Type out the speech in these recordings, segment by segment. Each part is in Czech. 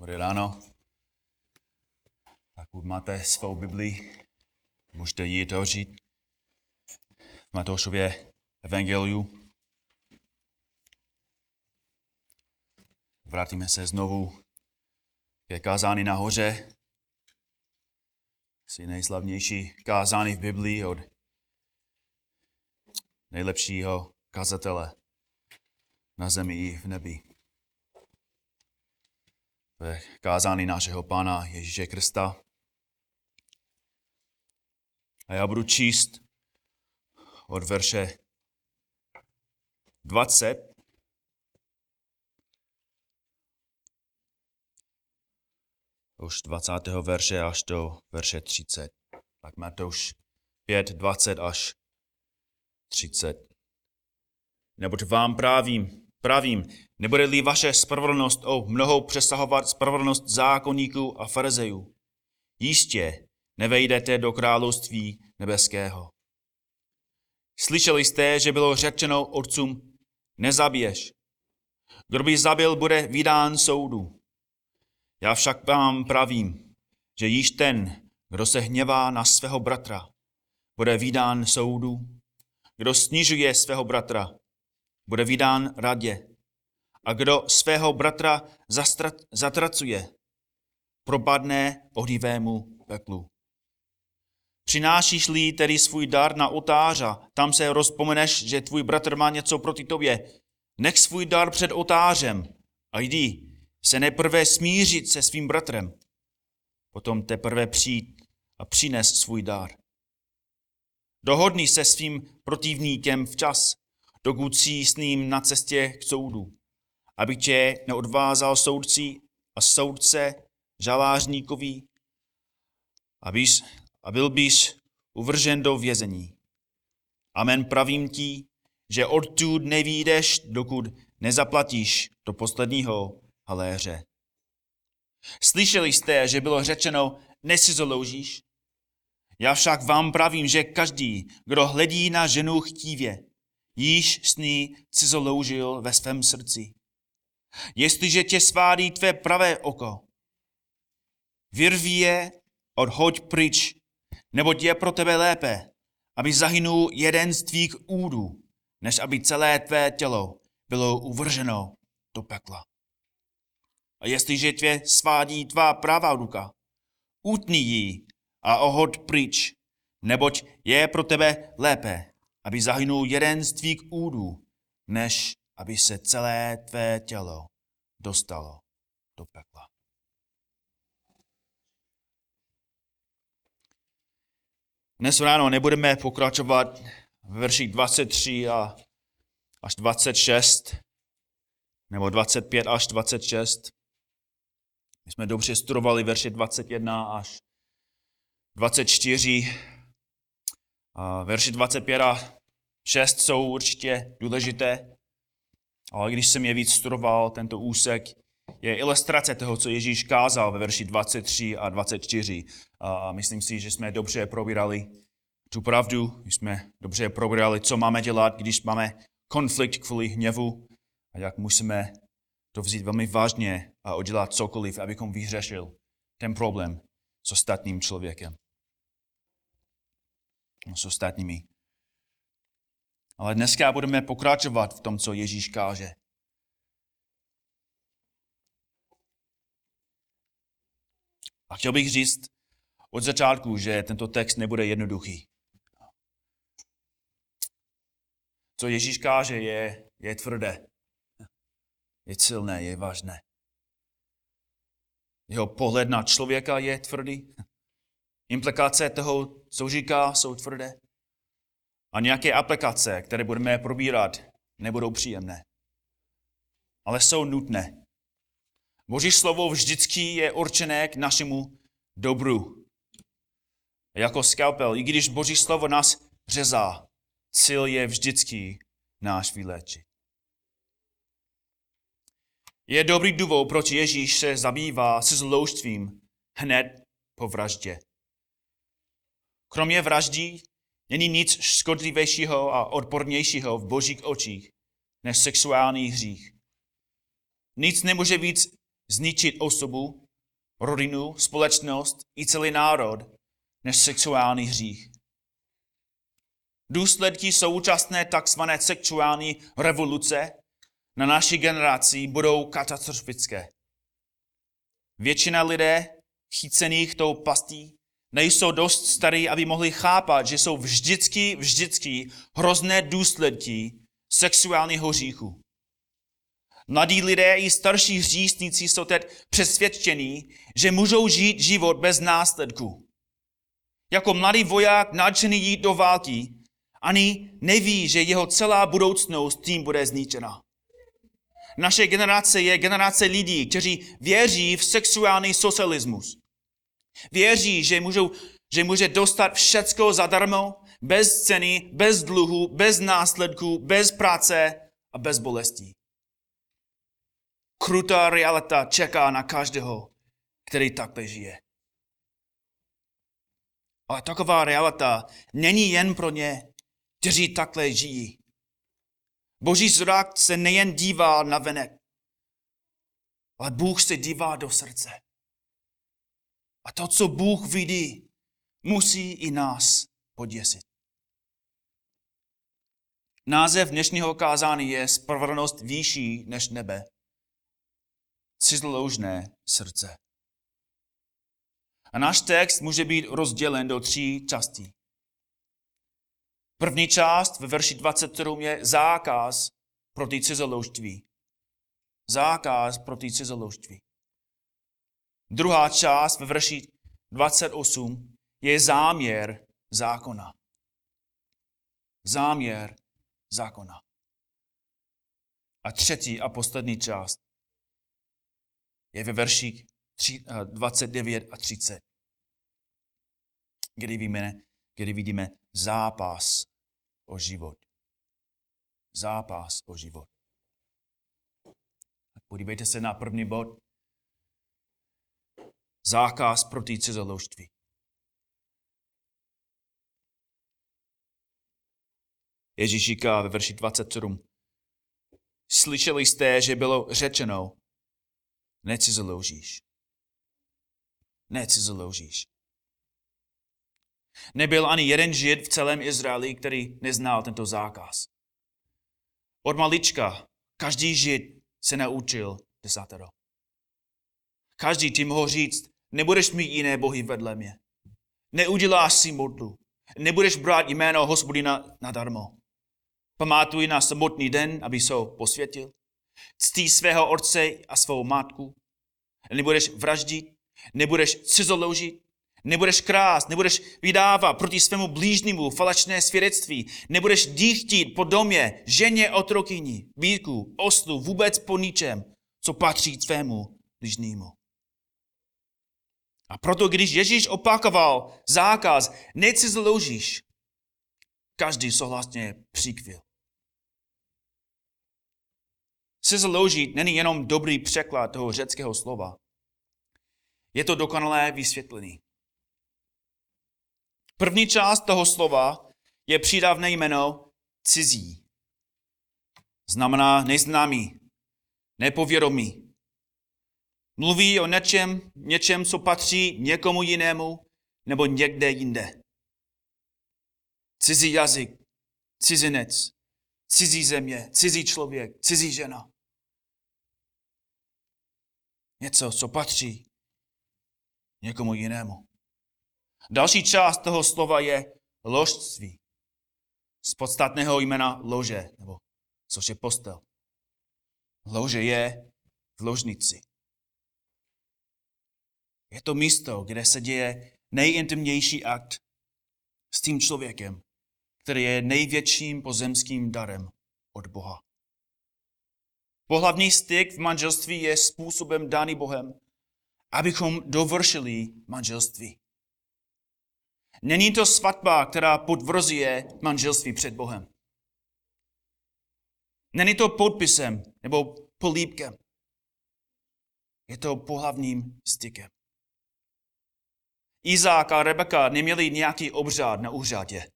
Dobré ráno. Pokud máte svou Bibli, můžete ji otevřít. V Matoušově evangeliu. Vrátíme se znovu ke kázání nahoře. Asi nejslavnější kázání v Biblii od nejlepšího kazatele na zemi i v nebi ve kázání našeho Pána Ježíše Krista. A já budu číst od verše 20 už 20. verše až do verše 30. Tak Matouš 5, 20 až 30. Neboť vám právím, Pravím, nebude-li vaše spravedlnost o mnohou přesahovat spravedlnost zákonníků a farizejů. Jistě nevejdete do království nebeského. Slyšeli jste, že bylo řečeno otcům, nezabiješ. Kdo by zabil, bude vydán soudu. Já však vám pravím, že již ten, kdo se hněvá na svého bratra, bude vydán soudu. Kdo snižuje svého bratra, bude vydán radě. A kdo svého bratra zatracuje, propadne ohnivému peklu. Přinášíš-li tedy svůj dar na otářa, tam se rozpomeneš, že tvůj bratr má něco proti tobě. Nech svůj dar před otářem a jdi se neprve smířit se svým bratrem. Potom teprve přijít a přines svůj dar. Dohodni se svým protivníkem včas, dokud s ním na cestě k soudu, aby tě neodvázal soudci a soudce žalářníkový, abys, a byl bys uvržen do vězení. Amen pravím ti, že odtud nevídeš, dokud nezaplatíš do posledního haléře. Slyšeli jste, že bylo řečeno, nesizoložíš? Já však vám pravím, že každý, kdo hledí na ženu chtívě, již s ní cizoloužil ve svém srdci. Jestliže tě svádí tvé pravé oko, vyrví je, odhoď pryč, neboť je pro tebe lépe, aby zahynul jeden z tvých údů, než aby celé tvé tělo bylo uvrženo do pekla. A jestliže tě svádí tvá pravá ruka, utni ji a ohod pryč, neboť je pro tebe lépe, aby zahynul jeden z tvých údů, než aby se celé tvé tělo dostalo do pekla. Dnes ráno nebudeme pokračovat v verších 23 a až 26, nebo 25 až 26. My jsme dobře studovali verše 21 až 24 a verši 25 a 6 jsou určitě důležité, ale když jsem je víc studoval, tento úsek je ilustrace toho, co Ježíš kázal ve verši 23 a 24. A myslím si, že jsme dobře probírali tu pravdu, jsme dobře probírali, co máme dělat, když máme konflikt kvůli hněvu a jak musíme to vzít velmi vážně a udělat cokoliv, abychom vyřešil ten problém s ostatním člověkem s ostatními. Ale dneska budeme pokračovat v tom, co Ježíš káže. A chtěl bych říct od začátku, že tento text nebude jednoduchý. Co Ježíš káže, je, je tvrdé, je silné, je vážné. Jeho pohled na člověka je tvrdý. Implikace toho, co říká, jsou tvrdé. A nějaké aplikace, které budeme probírat, nebudou příjemné. Ale jsou nutné. Boží slovo vždycky je určené k našemu dobru. Jako skalpel, i když Boží slovo nás řezá, cíl je vždycky náš vyléčit. Je dobrý důvod, proč Ježíš se zabývá se zloužstvím hned po vraždě. Kromě vraždí není nic škodlivějšího a odpornějšího v božích očích než sexuální hřích. Nic nemůže víc zničit osobu, rodinu, společnost i celý národ než sexuální hřích. Důsledky současné tzv. sexuální revoluce na naší generaci budou katastrofické. Většina lidé, chycených tou pastí, nejsou dost starí, aby mohli chápat, že jsou vždycky, vždycky hrozné důsledky sexuálního hříchu. Mladí lidé i starší hříšníci jsou teď přesvědčení, že můžou žít život bez následků. Jako mladý voják nadšený jít do války, ani neví, že jeho celá budoucnost tím bude zničena. Naše generace je generace lidí, kteří věří v sexuální socialismus. Věří, že, můžou, že může dostat všecko zadarmo, bez ceny, bez dluhu, bez následků, bez práce a bez bolestí. Krutá realita čeká na každého, který takhle žije. Ale taková realita není jen pro ně, kteří takhle žijí. Boží zrak se nejen dívá na venek, ale Bůh se dívá do srdce. A to, co Bůh vidí, musí i nás poděsit. Název dnešního kázání je Spravedlnost výšší než nebe. Cizloužné srdce. A náš text může být rozdělen do tří částí. První část ve verši 27 je zákaz proti cizoloužství. Zákaz proti cizoloužství. Druhá část ve verši 28 je záměr zákona. Záměr zákona. A třetí a poslední část je ve verších 29 a 30, kdy vidíme, kdy vidíme zápas o život. Zápas o život. Podívejte se na první bod. Zákaz proti cizoloužství. Ježíš říká ve verši 27. Slyšeli jste, že bylo řečeno, necizoloužíš. Necizoloužíš. Nebyl ani jeden žid v celém Izraeli, který neznal tento zákaz. Od malička každý žid se naučil desatero. Každý ti mohl říct, nebudeš mít jiné bohy vedle mě. Neuděláš si modlu. Nebudeš brát jméno hospodina nadarmo. Pamatuj na samotný den, aby se ho posvětil. Ctí svého otce a svou matku. Nebudeš vraždit, nebudeš cizoloužit, Nebudeš krást, nebudeš vydávat proti svému blížnímu falešné svědectví, nebudeš dýchtít po domě, ženě, otrokyni, bíku, oslu, vůbec po ničem, co patří tvému blížnímu. A proto, když Ježíš opakoval zákaz, necizloužíš, každý souhlasně přikvil. Cizloužit není jenom dobrý překlad toho řeckého slova. Je to dokonalé vysvětlení. První část toho slova je přídavné jméno cizí. Znamená neznámý, nepovědomý. Mluví o něčem, něčem, co patří někomu jinému nebo někde jinde. Cizí jazyk, cizinec, cizí země, cizí člověk, cizí žena. Něco, co patří někomu jinému. Další část toho slova je ložství. Z podstatného jména lože, nebo což je postel. Lože je v ložnici. Je to místo, kde se děje nejintimnější akt s tím člověkem, který je největším pozemským darem od Boha. Pohlavní styk v manželství je způsobem daný Bohem, abychom dovršili manželství. Není to svatba, která potvrzuje manželství před Bohem. Není to podpisem nebo polípkem. Je to pohlavním stykem. Izák a Rebeka neměli nějaký obřád na úřadě.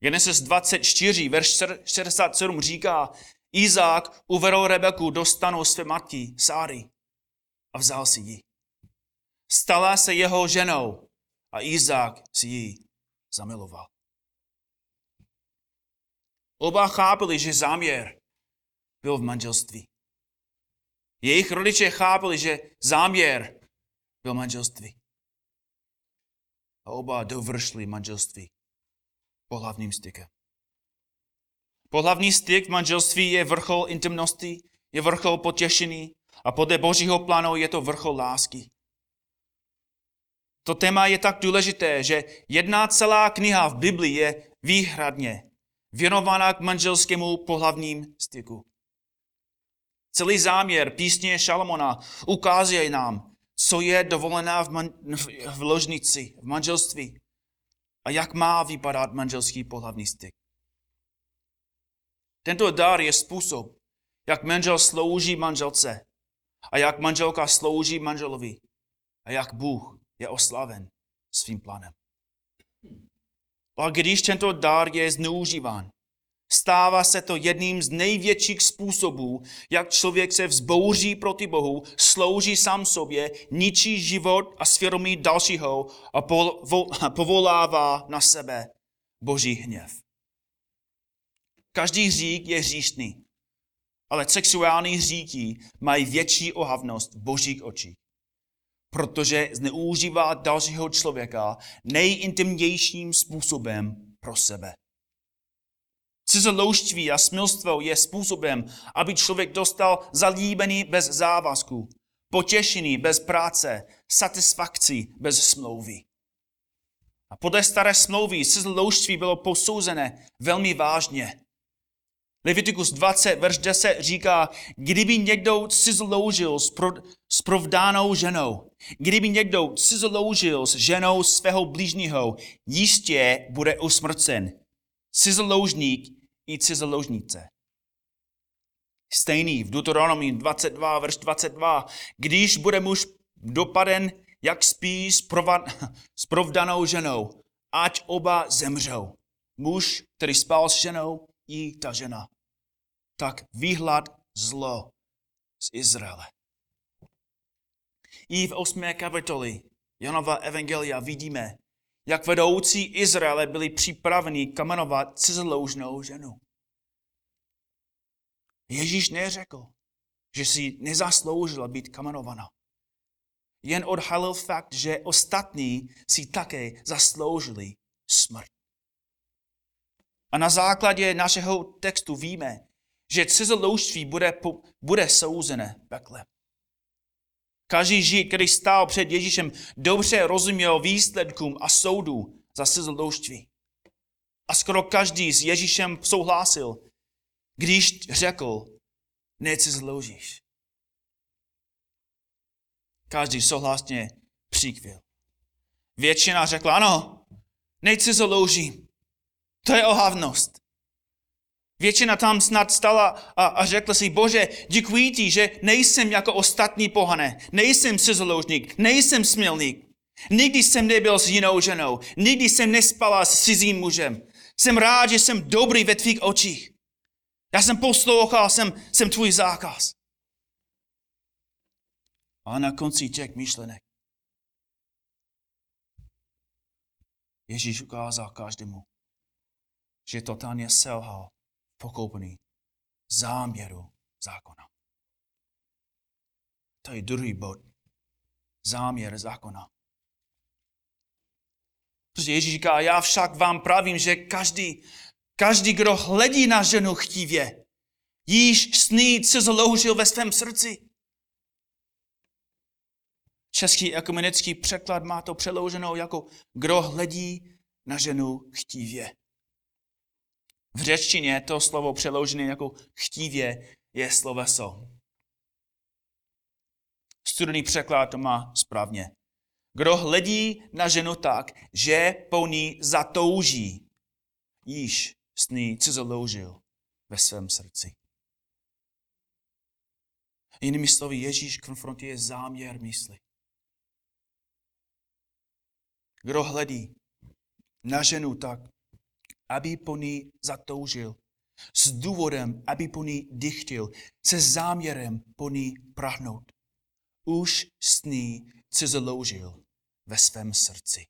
Genesis 24, verš 67 říká, Izák uvedl Rebeku do stanu své matky Sáry a vzal si ji. Stala se jeho ženou a Izák si ji zamiloval. Oba chápali, že záměr byl v manželství. Jejich rodiče chápali, že záměr byl manželství. A oba dovršili manželství pohlavním stykem. Pohlavní styk v manželství je vrchol intimnosti, je vrchol potěšení a podle božího plánu je to vrchol lásky. To téma je tak důležité, že jedna celá kniha v Biblii je výhradně věnovaná k manželskému pohlavním styku. Celý záměr písně Šalomona ukazuje nám, co je dovolená v, man- v ložnici, v manželství a jak má vypadat manželský pohlavní styk. Tento dar je způsob, jak manžel slouží manželce a jak manželka slouží manželovi a jak Bůh je oslaven svým plánem. A když tento dar je zneužíván, stává se to jedním z největších způsobů, jak člověk se vzbouří proti Bohu, slouží sám sobě, ničí život a svědomí dalšího a povolává na sebe boží hněv. Každý hřík je hříšný, ale sexuální hříky mají větší ohavnost v božích očích protože zneužívá dalšího člověka nejintimnějším způsobem pro sebe. Cizoloužství a smilstvo je způsobem, aby člověk dostal zalíbený bez závazku, potěšený bez práce, satisfakci bez smlouvy. A podle staré smlouvy cizoloužství bylo posouzené velmi vážně. Leviticus 20, verš 10 říká, kdyby někdo cizloužil s, pro, s provdánou ženou, kdyby někdo cizloužil s ženou svého blížního, jistě bude usmrcen. Cizoloužník i cizoloužnice. Stejný v Deuteronomii 22, verš 22, když bude muž dopaden, jak spí s, provad, s provdanou ženou, ať oba zemřou. Muž, který spal s ženou, i ta žena tak výhlad zlo z Izraele. I v 8. kapitoli Janova Evangelia vidíme, jak vedoucí Izraele byli připraveni kamenovat cizoloužnou ženu. Ježíš neřekl, že si nezasloužila být kamenovaná. Jen odhalil fakt, že ostatní si také zasloužili smrt. A na základě našeho textu víme, že cizoloužství bude, bude souzené pekle. Každý žid, který stál před Ježíšem, dobře rozuměl výsledkům a soudu za cizoloužství. A skoro každý s Ježíšem souhlasil, když řekl, necizloužíš. Každý souhlasně přikvěl. Většina řekla, ano, necizloužím. To je ohavnost. Většina tam snad stala a, a řekla si, bože, děkuji ti, že nejsem jako ostatní pohané, nejsem cizoložník, nejsem smilník. Nikdy jsem nebyl s jinou ženou, nikdy jsem nespala s cizím mužem. Jsem rád, že jsem dobrý ve tvých očích. Já jsem poslouchal, jsem, jsem tvůj zákaz. A na konci těch myšlenek Ježíš ukázal každému, že totálně selhal pokoupený záměru zákona. To je druhý bod. Záměr zákona. Protože Ježíš říká, já však vám pravím, že každý, každý, kdo hledí na ženu chtívě, již sní cizoloužil ve svém srdci. Český ekumenický překlad má to přeloženou jako kdo hledí na ženu chtívě. V řečtině to slovo přeložené jako chtívě je sloveso. Studený překlad to má správně. Kdo hledí na ženu tak, že po ní zatouží, již s ní cizoloužil ve svém srdci. Jinými slovy, Ježíš konfrontuje záměr mysli. Kdo hledí na ženu tak, aby po ní zatoužil. S důvodem, aby po ní dychtil. Se záměrem po ní prahnout. už s ní cizoloužil ve svém srdci.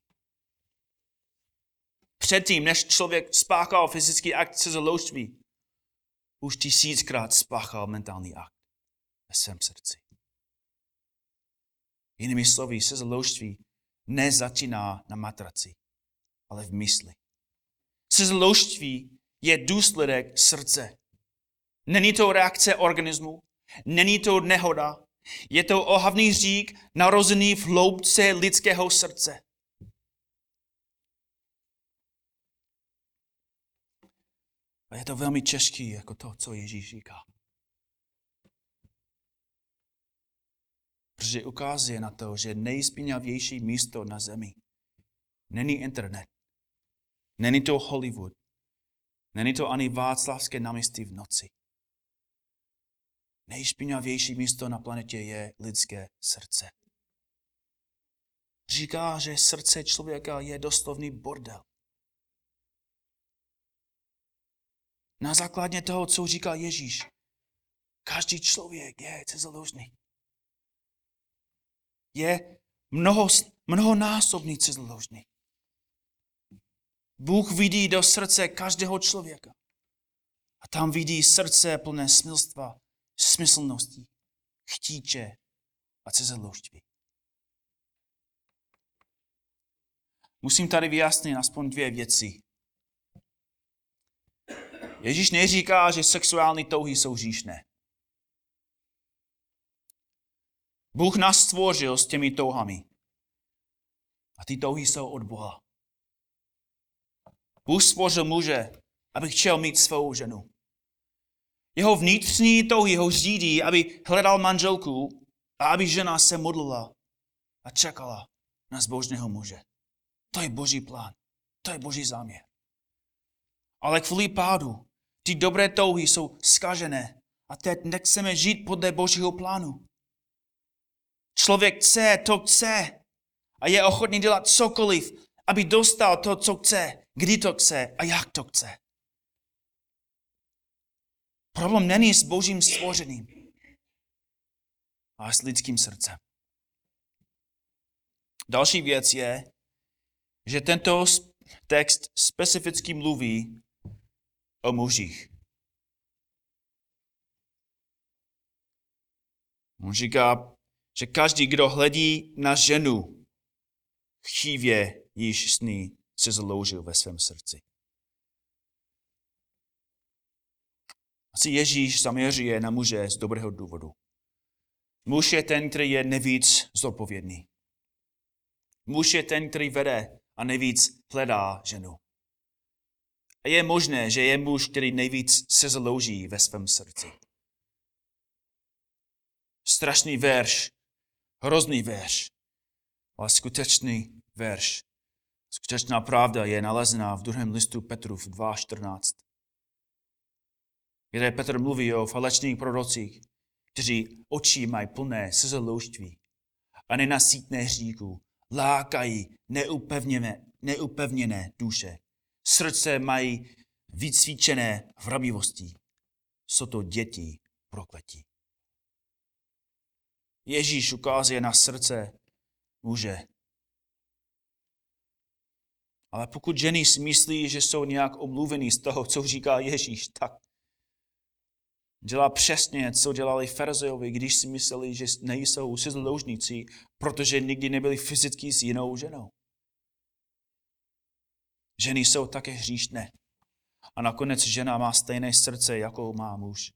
Předtím, než člověk spáchal fyzický akt cizoloužství, už tisíckrát spáchal mentální akt ve svém srdci. Jinými slovy, cizoloužství nezačíná na matraci, ale v mysli. Cizoloužství je důsledek srdce. Není to reakce organismu, není to nehoda, je to ohavný řík narozený v hloubce lidského srdce. A je to velmi těžký, jako to, co Ježíš říká. Protože ukazuje na to, že nejspínavější místo na zemi není internet, není to Hollywood, není to ani Václavské náměstí v noci. Nejšpinavější místo na planetě je lidské srdce. Říká, že srdce člověka je doslovný bordel. Na základě toho, co říká Ježíš, každý člověk je cizoložný. Je mnoho, mnohonásobný cizoložný. Bůh vidí do srdce každého člověka. A tam vidí srdce plné smilstva, smyslnosti, chtíče a cizoložství. Musím tady vyjasnit aspoň dvě věci. Ježíš neříká, že sexuální touhy jsou říšné. Bůh nás stvořil s těmi touhami. A ty touhy jsou od Boha. Bůh stvořil muže, aby chtěl mít svou ženu. Jeho vnitřní touhy ho řídí, aby hledal manželku a aby žena se modlila a čekala na zbožného muže. To je boží plán. To je boží záměr. Ale kvůli pádu ty dobré touhy jsou skažené a teď nechceme žít podle božího plánu. Člověk chce, to chce a je ochotný dělat cokoliv, aby dostal to, co chce, kdy to chce a jak to chce. Problém není s božím stvořením, ale s lidským srdcem. Další věc je, že tento text specificky mluví o mužích. On říká, že každý, kdo hledí na ženu, chývě již s se zloužil ve svém srdci. Asi Ježíš zaměřuje na muže z dobrého důvodu. Muž je ten, který je nejvíc zodpovědný. Muž je ten, který vede a nejvíc hledá ženu. A je možné, že je muž, který nejvíc se zlouží ve svém srdci. Strašný verš, hrozný verš, ale skutečný verš. Skutečná pravda je nalezená v druhém listu Petrův 2.14 kde Petr mluví o falečných prorocích, kteří oči mají plné sezeloužství a nenasítné hříků, lákají neupevněné, neupevněné duše. Srdce mají vycvičené vrabivosti. Jsou to děti prokletí. Ježíš ukazuje na srdce muže. Ale pokud ženy myslí, že jsou nějak omluvený z toho, co říká Ježíš, tak dělá přesně, co dělali Ferzejovi, když si mysleli, že nejsou sizloužníci, protože nikdy nebyli fyzicky s jinou ženou. Ženy jsou také hříšné. A nakonec žena má stejné srdce, jako má muž.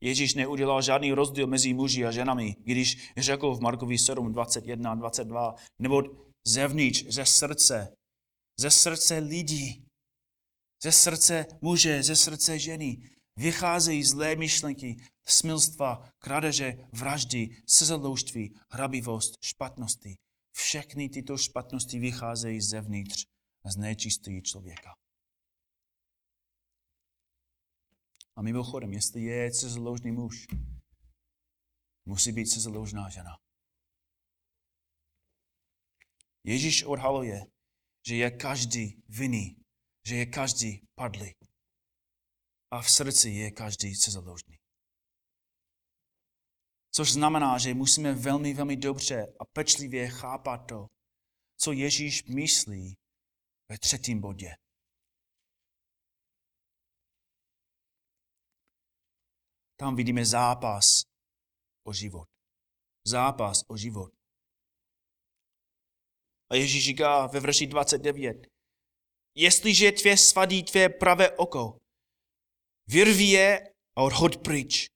Ježíš neudělal žádný rozdíl mezi muži a ženami, když řekl v Markovi 7, 21 a 22, nebo zevnitř, ze srdce, ze srdce lidí, ze srdce muže, ze srdce ženy vycházejí zlé myšlenky, smilstva, krádeže, vraždy, sezeloužství, hrabivost, špatnosti. Všechny tyto špatnosti vycházejí zevnitř a znečistují člověka. A mimochodem, jestli je cezeloužný muž, musí být cezeloužná žena. Ježíš odhaluje, že je každý vinný, že je každý padlý a v srdci je každý cizoložný. Což znamená, že musíme velmi, velmi dobře a pečlivě chápat to, co Ježíš myslí ve třetím bodě. Tam vidíme zápas o život. Zápas o život. A Ježíš říká ve verši 29, jestliže tvé svadí tvé pravé oko, vyrví je a odhod pryč.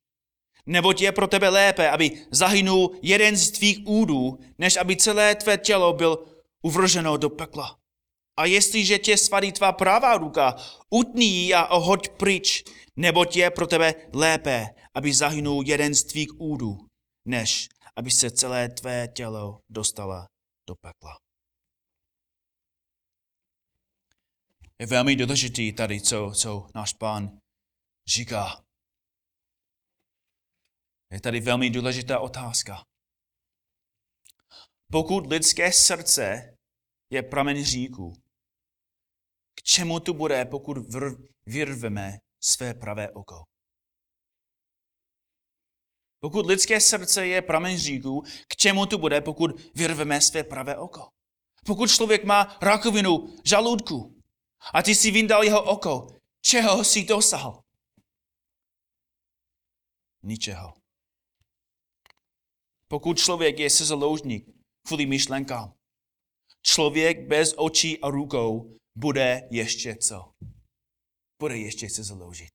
Neboť je pro tebe lépe, aby zahynul jeden z tvých údů, než aby celé tvé tělo byl uvrženo do pekla. A jestliže tě svadí tvá pravá ruka, utní ji a ohoď pryč, neboť je pro tebe lépe, aby zahynul jeden z tvých údů, než aby se celé tvé tělo dostala do pekla. Je velmi důležitý tady, co, co náš pán říká. Je tady velmi důležitá otázka. Pokud lidské srdce je pramen říku, k čemu tu bude, pokud vyrveme své pravé oko? Pokud lidské srdce je pramen říku, k čemu tu bude, pokud vyrveme své pravé oko? Pokud člověk má rakovinu žaludku a ty si vyndal jeho oko, čeho si dosahal? Ničeho. Pokud člověk je sezoloužník kvůli myšlenkám, člověk bez očí a rukou bude ještě co? Bude ještě se založit.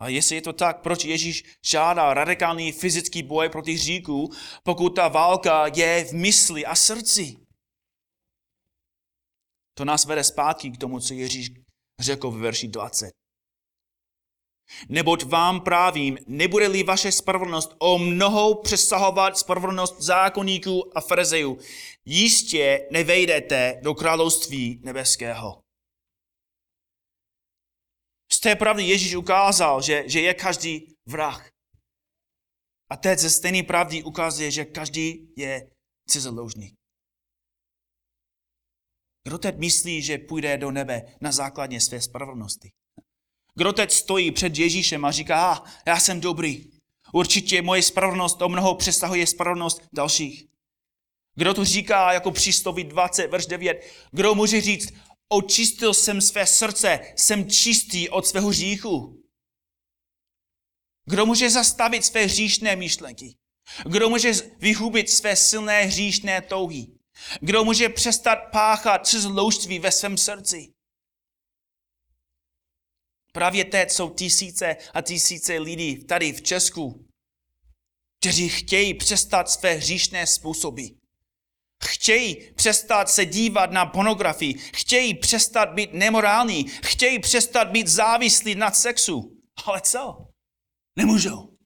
A jestli je to tak, proč Ježíš žádá radikální fyzický boj proti hříku, pokud ta válka je v mysli a srdci? To nás vede zpátky k tomu, co Ježíš řekl v verši 20. Neboť vám právím, nebude-li vaše spravedlnost o mnohou přesahovat spravedlnost zákonníků a farizejů, jistě nevejdete do království nebeského. Z té pravdy Ježíš ukázal, že, že je každý vrah. A teď ze stejné pravdy ukazuje, že každý je cizoloužník. Kdo teď myslí, že půjde do nebe na základě své spravedlnosti? Kdo teď stojí před Ježíšem a říká, ah, já jsem dobrý. Určitě moje spravedlnost o mnoho přesahuje spravedlnost dalších. Kdo to říká jako přístoví 20, verš 9? Kdo může říct, očistil jsem své srdce, jsem čistý od svého hříchu? Kdo může zastavit své hříšné myšlenky? Kdo může vyhubit své silné hříšné touhy? Kdo může přestat páchat zloužství ve svém srdci? Právě teď jsou tisíce a tisíce lidí tady v Česku, kteří chtějí přestat své hříšné způsoby. Chtějí přestat se dívat na pornografii, chtějí přestat být nemorální, chtějí přestat být závislí na sexu. Ale co? Nemůžou.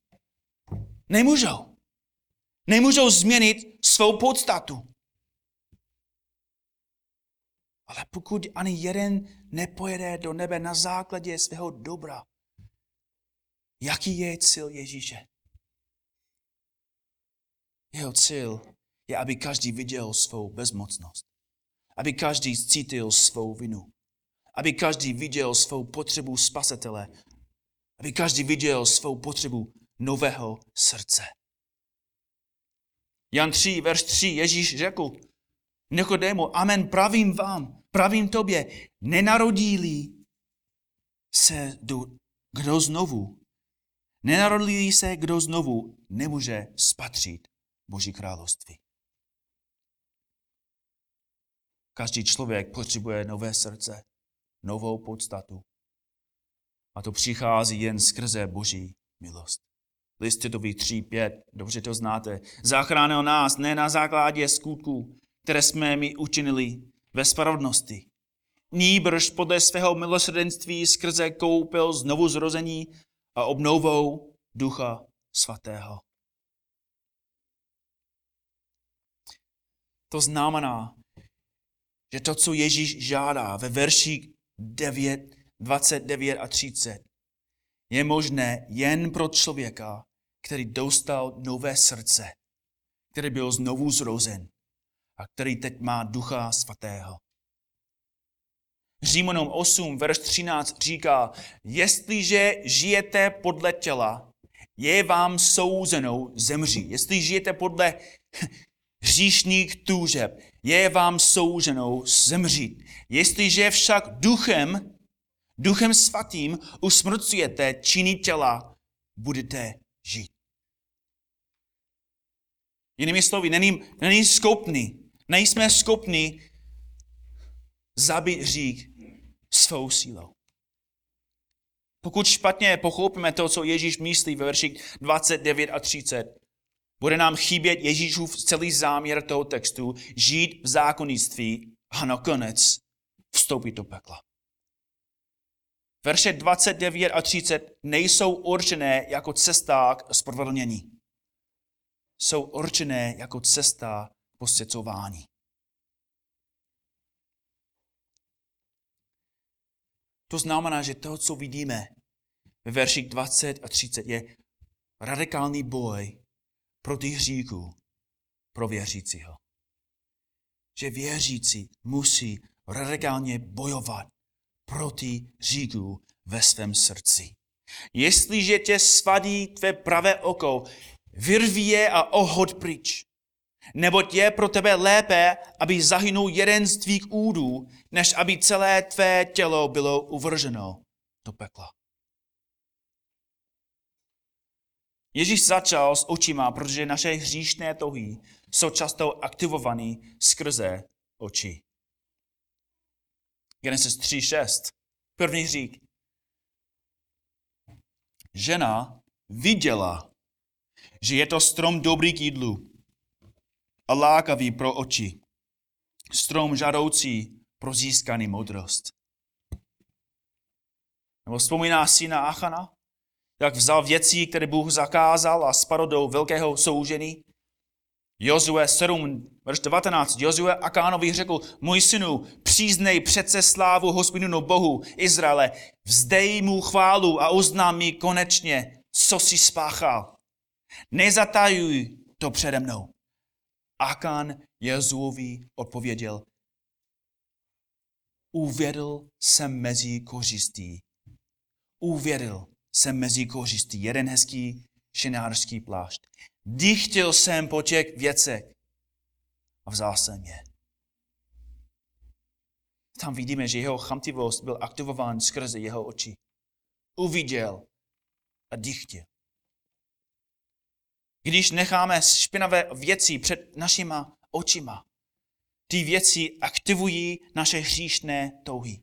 Nemůžou. Nemůžou změnit svou podstatu. Ale pokud ani jeden nepojede do nebe na základě svého dobra, jaký je cíl Ježíše? Jeho cíl je, aby každý viděl svou bezmocnost. Aby každý cítil svou vinu. Aby každý viděl svou potřebu spasitele. Aby každý viděl svou potřebu nového srdce. Jan 3, verš 3, Ježíš řekl Nikodému, amen, pravím vám, pravím tobě, nenarodí se do, kdo znovu, nenarodí se kdo znovu, nemůže spatřit Boží království. Každý člověk potřebuje nové srdce, novou podstatu. A to přichází jen skrze Boží milost. List Titový 3.5, dobře to znáte. Zachránil nás ne na základě skutků, které jsme mi učinili, ve spravedlnosti. Nýbrž podle svého milosrdenství skrze koupil znovu zrození a obnovou Ducha Svatého. To znamená, že to, co Ježíš žádá ve verších 9, 29 a 30, je možné jen pro člověka, který dostal nové srdce, který byl znovu zrozen a který teď má Ducha Svatého. Římanům 8, verš 13 říká, jestliže žijete podle těla, je vám souzeno zemří. Jestli žijete podle hříšných tužeb, je vám souzeno zemřít. Jestliže však duchem, duchem svatým usmrcujete činy těla, budete žít. Jinými slovy, není, není schopný, nejsme schopni zabít hřích svou sílou. Pokud špatně pochopíme to, co Ježíš myslí ve verších 29 a 30, bude nám chybět Ježíšův celý záměr toho textu žít v zákonnictví a nakonec vstoupit do pekla. Verše 29 a 30 nejsou určené jako cesta k spravedlnění. Jsou určené jako cesta posvěcování. To znamená, že to, co vidíme ve verších 20 a 30, je radikální boj proti hříku pro věřícího. Že věřící musí radikálně bojovat proti hříku ve svém srdci. Jestliže tě svadí tvé pravé oko, vyrví je a ohod pryč. Neboť je pro tebe lépe, aby zahynul jeden z tvých údů, než aby celé tvé tělo bylo uvrženo do pekla. Ježíš začal s očima, protože naše hříšné touhy jsou často aktivované skrze oči. Genesis 3.6. První řík. Žena viděla, že je to strom dobrý k jídlu a lákavý pro oči. Strom žádoucí pro získaný moudrost. Nebo vzpomíná si na Achana? Jak vzal věci, které Bůh zakázal a spadl do velkého soužení? Jozue 7, verš 19. Jozue Akánovi řekl, můj synu, příznej přece slávu hospodinu Bohu Izraele, vzdej mu chválu a uznám mi konečně, co si spáchal. Nezatajuj to přede mnou. Akán Jezuovi odpověděl, uvědl jsem mezi kořistí. Uvědl jsem mezi kořistí. Jeden hezký šinářský plášť. Dychtil jsem po těch věcech a vzal jsem je. Tam vidíme, že jeho chamtivost byl aktivován skrze jeho oči. Uviděl a dychtil. Když necháme špinavé věci před našima očima, ty věci aktivují naše hříšné touhy.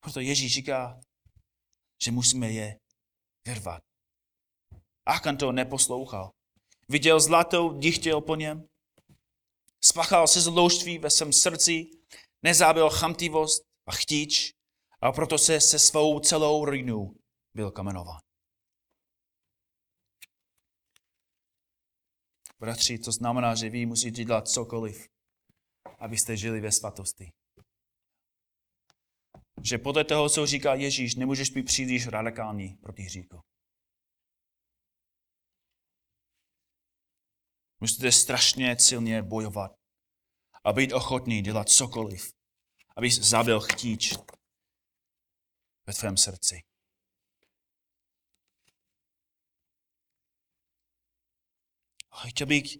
Proto Ježíš říká, že musíme je vyrvat. Achan to neposlouchal. Viděl zlato, dychtěl po něm. Spachal se zloužství ve svém srdci, nezábil chamtivost a chtíč a proto se se svou celou rodinou byl kamenován. Bratři, to znamená, že vy musíte dělat cokoliv, abyste žili ve svatosti. Že podle toho, co říká Ježíš, nemůžeš být příliš radikální proti hříku. Musíte strašně silně bojovat a být ochotný dělat cokoliv, aby zabil chtíč ve tvém srdci. A chtěl bych,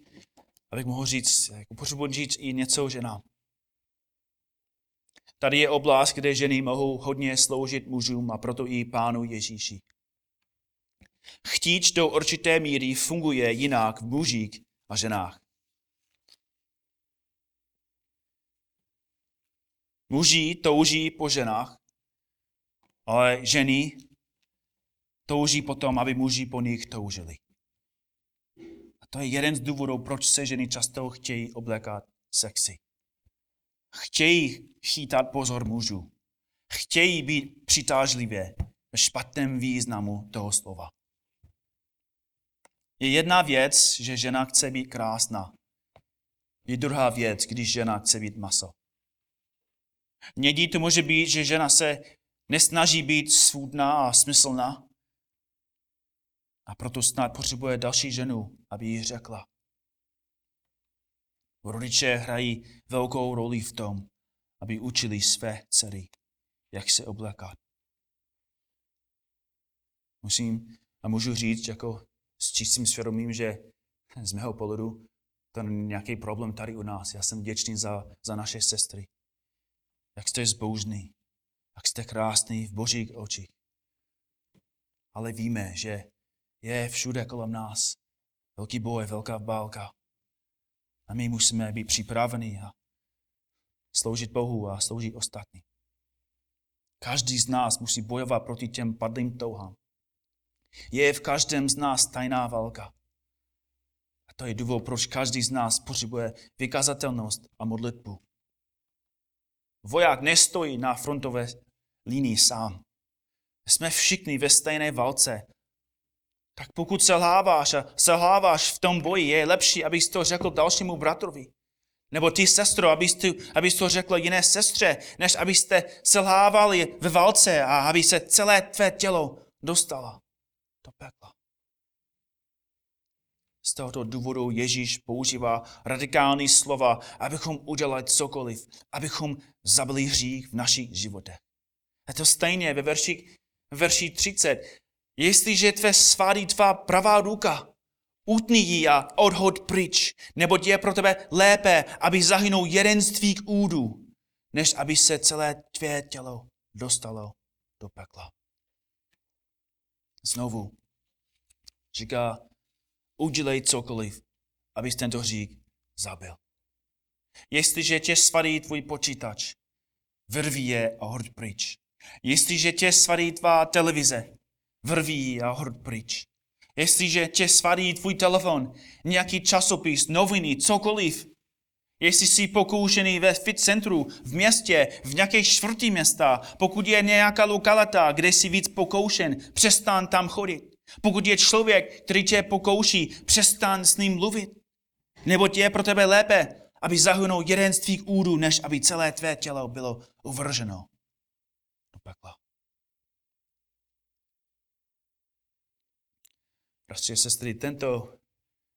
abych mohl říct, jako potřebuji říct i něco ženám. Tady je oblast, kde ženy mohou hodně sloužit mužům a proto i pánu Ježíši. Chtíč do určité míry funguje jinak v mužích a ženách. Muži touží po ženách, ale ženy touží potom, aby muži po nich toužili. To je jeden z důvodů, proč se ženy často chtějí oblékat sexy. Chtějí chytat pozor mužů. Chtějí být přitážlivě ve špatném významu toho slova. Je jedna věc, že žena chce být krásná. Je druhá věc, když žena chce být maso. Někdy to může být, že žena se nesnaží být svůdná a smyslná. A proto snad potřebuje další ženu, aby jí řekla. Rodiče hrají velkou roli v tom, aby učili své dcery, jak se oblékat. Musím a můžu říct jako s čistým svědomím, že z mého pohledu to není nějaký problém tady u nás. Já jsem vděčný za, za naše sestry. Jak jste zbožný, jak jste krásný v božích očích. Ale víme, že je všude kolem nás velký boj, velká válka. A my musíme být připraveni a sloužit Bohu a sloužit ostatní. Každý z nás musí bojovat proti těm padlým touhám. Je v každém z nás tajná válka. A to je důvod, proč každý z nás potřebuje vykazatelnost a modlitbu. Voják nestojí na frontové linii sám. Jsme všichni ve stejné válce. Tak pokud selháváš a selháváš v tom boji, je lepší, abys to řekl dalšímu bratrovi. Nebo ty, sestro, abys, ty, abys to řekl jiné sestře, než abyste selhávali ve válce a aby se celé tvé tělo dostala do pekla. Z tohoto důvodu Ježíš používá radikální slova, abychom udělali cokoliv, abychom zabili hřích v našich životech. A to stejně ve verši, verši 30. Jestliže tvé svádí tvá pravá ruka, utni ji a odhod pryč, nebo je pro tebe lépe, aby zahynul jeden z tvých údů, než aby se celé tvé tělo dostalo do pekla. Znovu říká, udělej cokoliv, abys tento hřík zabil. Jestliže tě svadí tvůj počítač, vrví je a hord pryč. Jestliže tě svadí tvá televize, vrví a hord pryč. Jestliže tě svadí tvůj telefon, nějaký časopis, noviny, cokoliv, jestli jsi pokoušený ve fit centru, v městě, v nějaké čtvrtí města, pokud je nějaká lokalita, kde jsi víc pokoušen, přestan tam chodit. Pokud je člověk, který tě pokouší, přestan s ním mluvit. Nebo je pro tebe lépe, aby zahynul jeden z tvých údů, než aby celé tvé tělo bylo uvrženo do pekla. Prostě sestry, tento,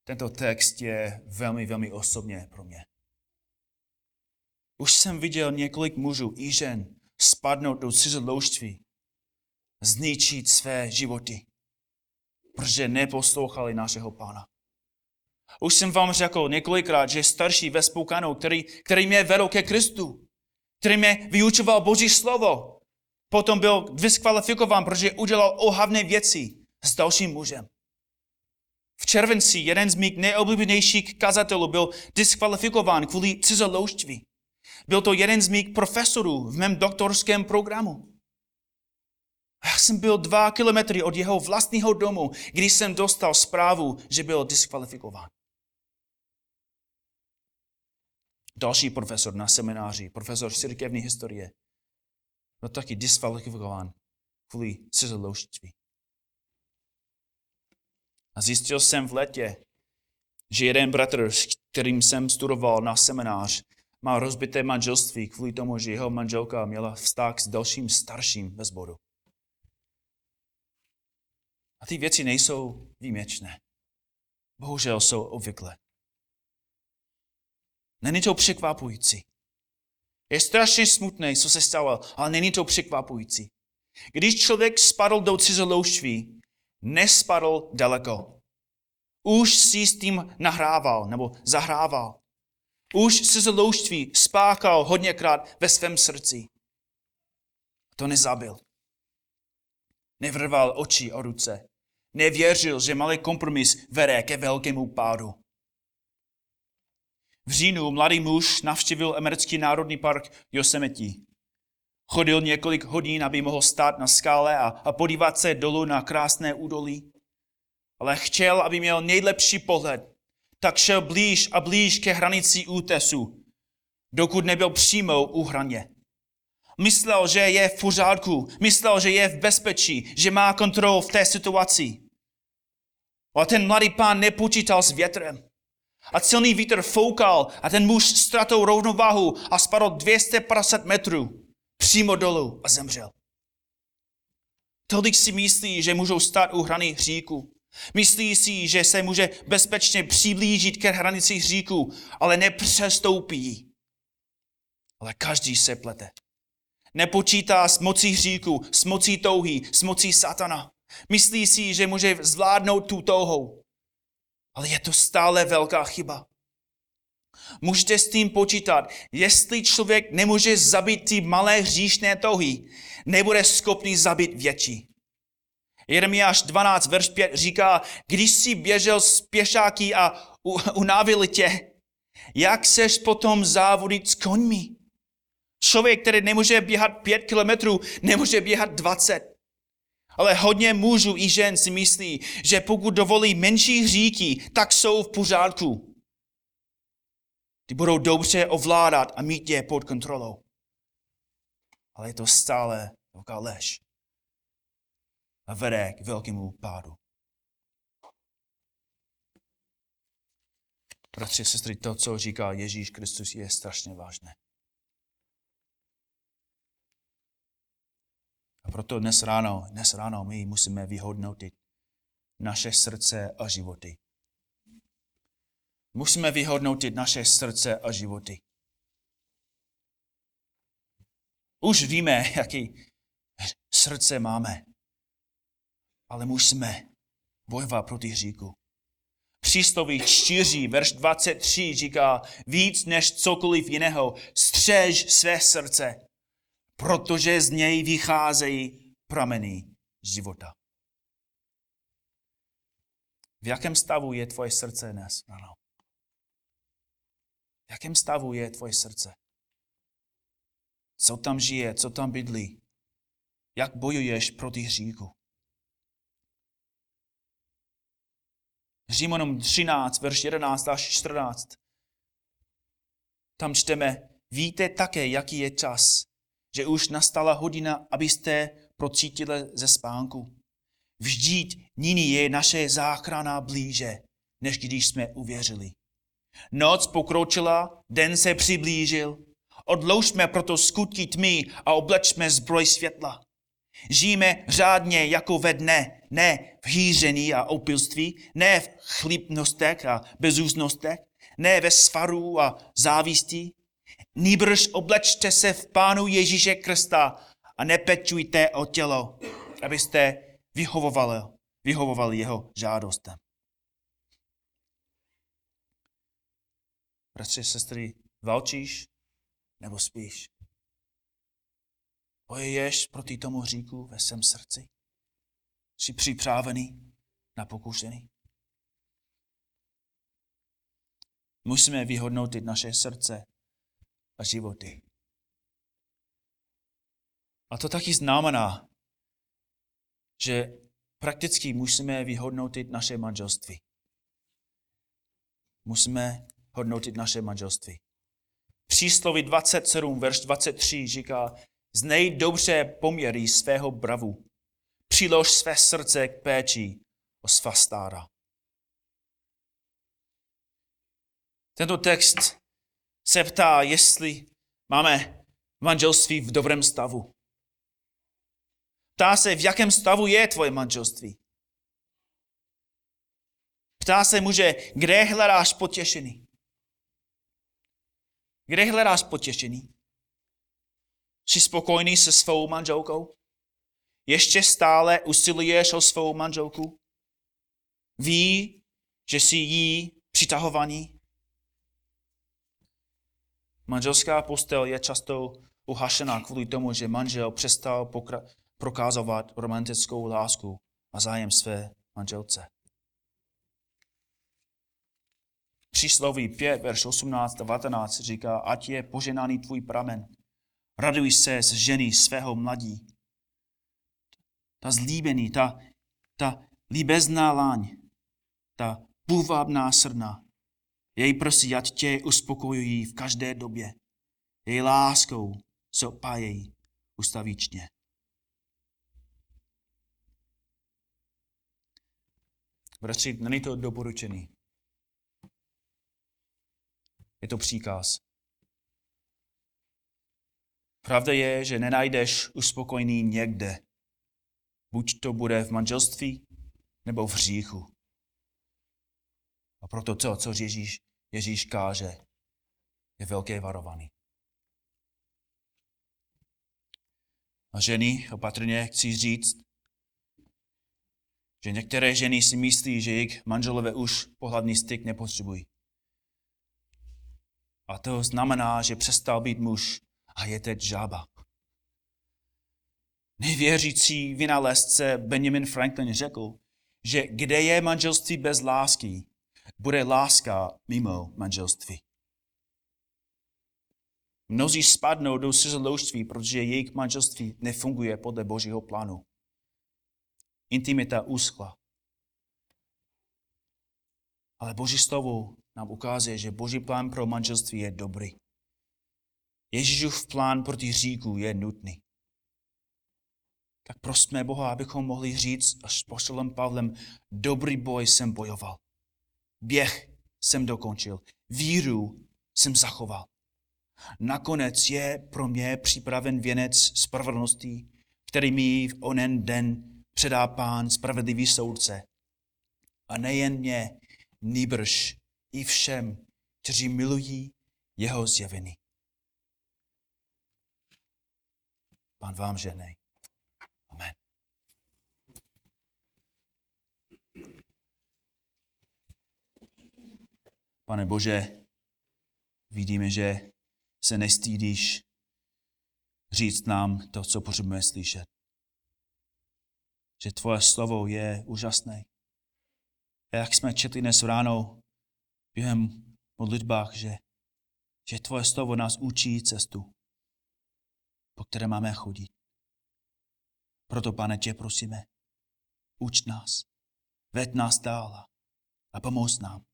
tento text je velmi, velmi osobně pro mě. Už jsem viděl několik mužů i žen spadnout do cizoložství, zničit své životy protože neposlouchali našeho pána. Už jsem vám řekl několikrát, že starší ve Spoukanu, který, který mě vedl ke Kristu, který mě vyučoval Boží slovo, potom byl diskvalifikován, protože udělal ohavné věci s dalším mužem. V červenci jeden z mých nejoblíbenějších kazatelů byl diskvalifikován kvůli cizoloužství. Byl to jeden z mých profesorů v mém doktorském programu. Já jsem byl dva kilometry od jeho vlastního domu, když jsem dostal zprávu, že byl diskvalifikován. Další profesor na semináři, profesor církevní historie, byl taky diskvalifikován kvůli cizoloužství. A zjistil jsem v letě, že jeden bratr, s kterým jsem studoval na seminář, má rozbité manželství kvůli tomu, že jeho manželka měla vztah s dalším starším ve sboru. A ty věci nejsou výjimečné. Bohužel jsou obvykle. Není to překvapující. Je strašně smutné, co se stalo, ale není to překvapující. Když člověk spadl do cizoloužství, nespadl daleko. Už si s tím nahrával nebo zahrával. Už cizoloužství spáchal hodněkrát ve svém srdci. To nezabil. Nevrval oči o ruce. Nevěřil, že malý kompromis vede ke velkému pádu. V říjnu mladý muž navštívil americký národní park Yosemite. Chodil několik hodin, aby mohl stát na skále a, a podívat se dolů na krásné údolí. Ale chtěl, aby měl nejlepší pohled, tak šel blíž a blíž ke hranici útesu, dokud nebyl přímo u hraně. Myslel, že je v pořádku, myslel, že je v bezpečí, že má kontrolu v té situaci. A ten mladý pán nepočítal s větrem. A silný vítr foukal a ten muž ztratou rovnováhu a spadl 250 metrů přímo dolů a zemřel. Tolik si myslí, že můžou stát u hrany hříku. Myslí si, že se může bezpečně přiblížit ke hranici hříku, ale nepřestoupí. Ale každý se plete. Nepočítá s mocí hříku, s mocí touhy, s mocí satana. Myslí si, že může zvládnout tu touhou. Ale je to stále velká chyba. Můžete s tím počítat. Jestli člověk nemůže zabít ty malé hříšné touhy, nebude schopný zabít větší. Jeremiáš 12, verš 5 říká, když jsi běžel z pěšáky a unavili tě, jak seš potom závodit s koňmi? Člověk, který nemůže běhat pět kilometrů, nemůže běhat dvacet. Ale hodně mužů i žen si myslí, že pokud dovolí menší hříky, tak jsou v pořádku. Ty budou dobře ovládat a mít je pod kontrolou. Ale je to stále velká lež. A vede k velkému pádu. Bratři, sestry, to, co říká Ježíš Kristus, je strašně vážné. A proto dnes ráno, dnes ráno my musíme vyhodnotit naše srdce a životy. Musíme vyhodnotit naše srdce a životy. Už víme, jaký srdce máme, ale musíme bojovat proti hříku. Přísloví 4, verš 23 říká, víc než cokoliv jiného, střež své srdce, protože z něj vycházejí prameny života. V jakém stavu je tvoje srdce dnes? Ano. V jakém stavu je tvoje srdce? Co tam žije, co tam bydlí? Jak bojuješ proti hříku? Římanům 13, verš 11 až 14. Tam čteme, víte také, jaký je čas, že už nastala hodina, abyste procítili ze spánku. Vždyť nyní je naše záchrana blíže, než když jsme uvěřili. Noc pokročila, den se přiblížil. Odloužme proto skutky tmy a oblečme zbroj světla. Žijeme řádně jako ve dne, ne v hýření a opilství, ne v chlipnostech a bezúznostech, ne ve svaru a závistí. Nýbrž oblečte se v Pánu Ježíše Krista a nepečujte o tělo, abyste vyhovovali, vyhovovali jeho žádostem. Bratři, sestry, válčíš nebo spíš? Bojuješ proti tomu hříku ve svém srdci? Jsi připravený na pokušení? Musíme vyhodnotit naše srdce a životy. A to taky znamená, že prakticky musíme vyhodnotit naše manželství. Musíme hodnotit naše manželství. Přísloví 27, verš 23 říká, znej dobře poměry svého bravu, přilož své srdce k péči o svá stára. Tento text se ptá, jestli máme manželství v dobrém stavu. Ptá se, v jakém stavu je tvoje manželství. Ptá se muže, kde hledáš potěšení? Kde hledáš potěšení? Jsi spokojený se svou manželkou? Ještě stále usiluješ o svou manželku? Ví, že jsi jí přitahovaný? Manželská postel je často uhašená kvůli tomu, že manžel přestal prokázovat romantickou lásku a zájem své manželce. Přísloví 5, verš 18 a 19 říká, ať je poženaný tvůj pramen. Raduj se z ženy svého mladí. Ta zlíbený, ta, ta líbezná láň, ta půvabná srna, jej prosí, ať tě uspokojují v každé době. Jej láskou se opájejí ustavíčně. Bratři, není to doporučený. Je to příkaz. Pravda je, že nenajdeš uspokojení někde. Buď to bude v manželství, nebo v hříchu. A proto to, co Ježíš, Ježíš káže, je velké varování. A ženy, opatrně chci říct, že některé ženy si myslí, že jejich manželové už pohladný styk nepotřebují. A to znamená, že přestal být muž a je teď žába. Nejvěřící vynálezce Benjamin Franklin řekl, že kde je manželství bez lásky, bude láska mimo manželství. Mnozí spadnou do cizoložství, protože jejich manželství nefunguje podle božího plánu. Intimita uschla. Ale boží slovo nám ukazuje, že boží plán pro manželství je dobrý. Ježíšův plán proti hříku je nutný. Tak prosme Boha, abychom mohli říct až s Pavlem, dobrý boj jsem bojoval. Běh jsem dokončil. Víru jsem zachoval. Nakonec je pro mě připraven věnec spravedlnosti, který mi v onen den předá pán spravedlivý soudce. A nejen mě, nýbrž i všem, kteří milují jeho zjevení. Pán vám ženej. Pane Bože, vidíme, že se nestýdíš říct nám to, co potřebujeme slyšet. Že tvoje slovo je úžasné. A jak jsme četli dnes ráno během modlitbách, že, že tvoje slovo nás učí cestu, po které máme chodit. Proto, pane, tě prosíme, uč nás, ved nás dál a pomoz nám,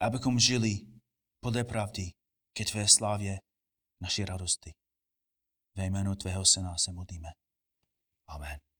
abychom žili podle pravdy ke tvé slávě naší radosti. Ve jménu tvého syna se modlíme. Amen.